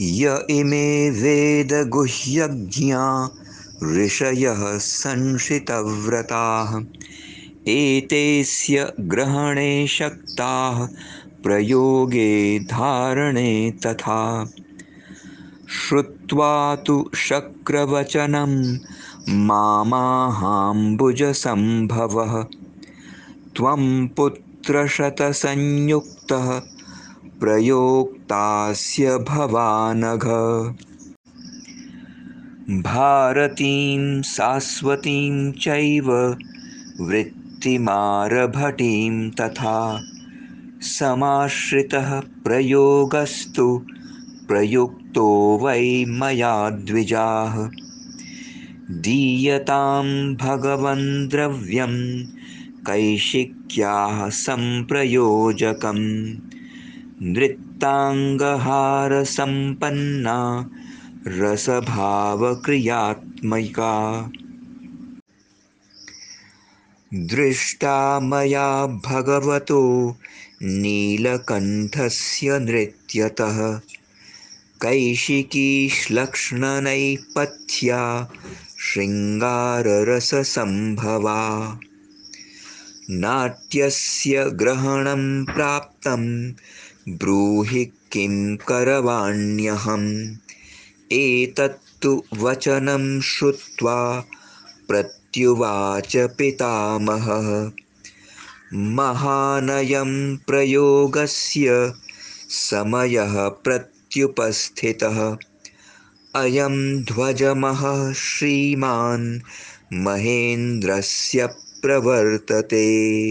य इमे वेदगुह्यज्ञा ऋषयः संशितव्रताः एतेस्य ग्रहणे शक्ताः प्रयोगे धारणे तथा। श्रुत्वा तु शक्रवचनं मामाहाम्बुजसम्भवः त्वं पुत्रशतसंयुक्तः प्रयोक्तास्य भवानघ। भारतीं सास्वतीं चैव वृत्तिमारभटीं तथा समाश्रितः प्रयोगस्तु प्रयुक्तो वै मया द्विजाः। दीयतां भगवन् द्रव्यं कैशिक्याः सम्प्रयोजकम् नृत्ताङ्गहारसम्पन्ना रसभावक्रियात्मिका। दृष्टा मया भगवतो नीलकण्ठस्य नृत्यतः। कैशिकीश्लक्ष्णनैपथ्या शृङ्गाररससम्भवा। नाट्यस्य ग्रहणं प्राप्तं ब्रूहि किं करवाण्यहम्? एतत्तु वचनं श्रुत्वा प्रत्युवाच पितामहः। महानयं प्रयोगस्य समयः प्रत्युपस्थितः। अयं ध्वजमहः श्रीमान् महेन्द्रस्य प्रवर्तते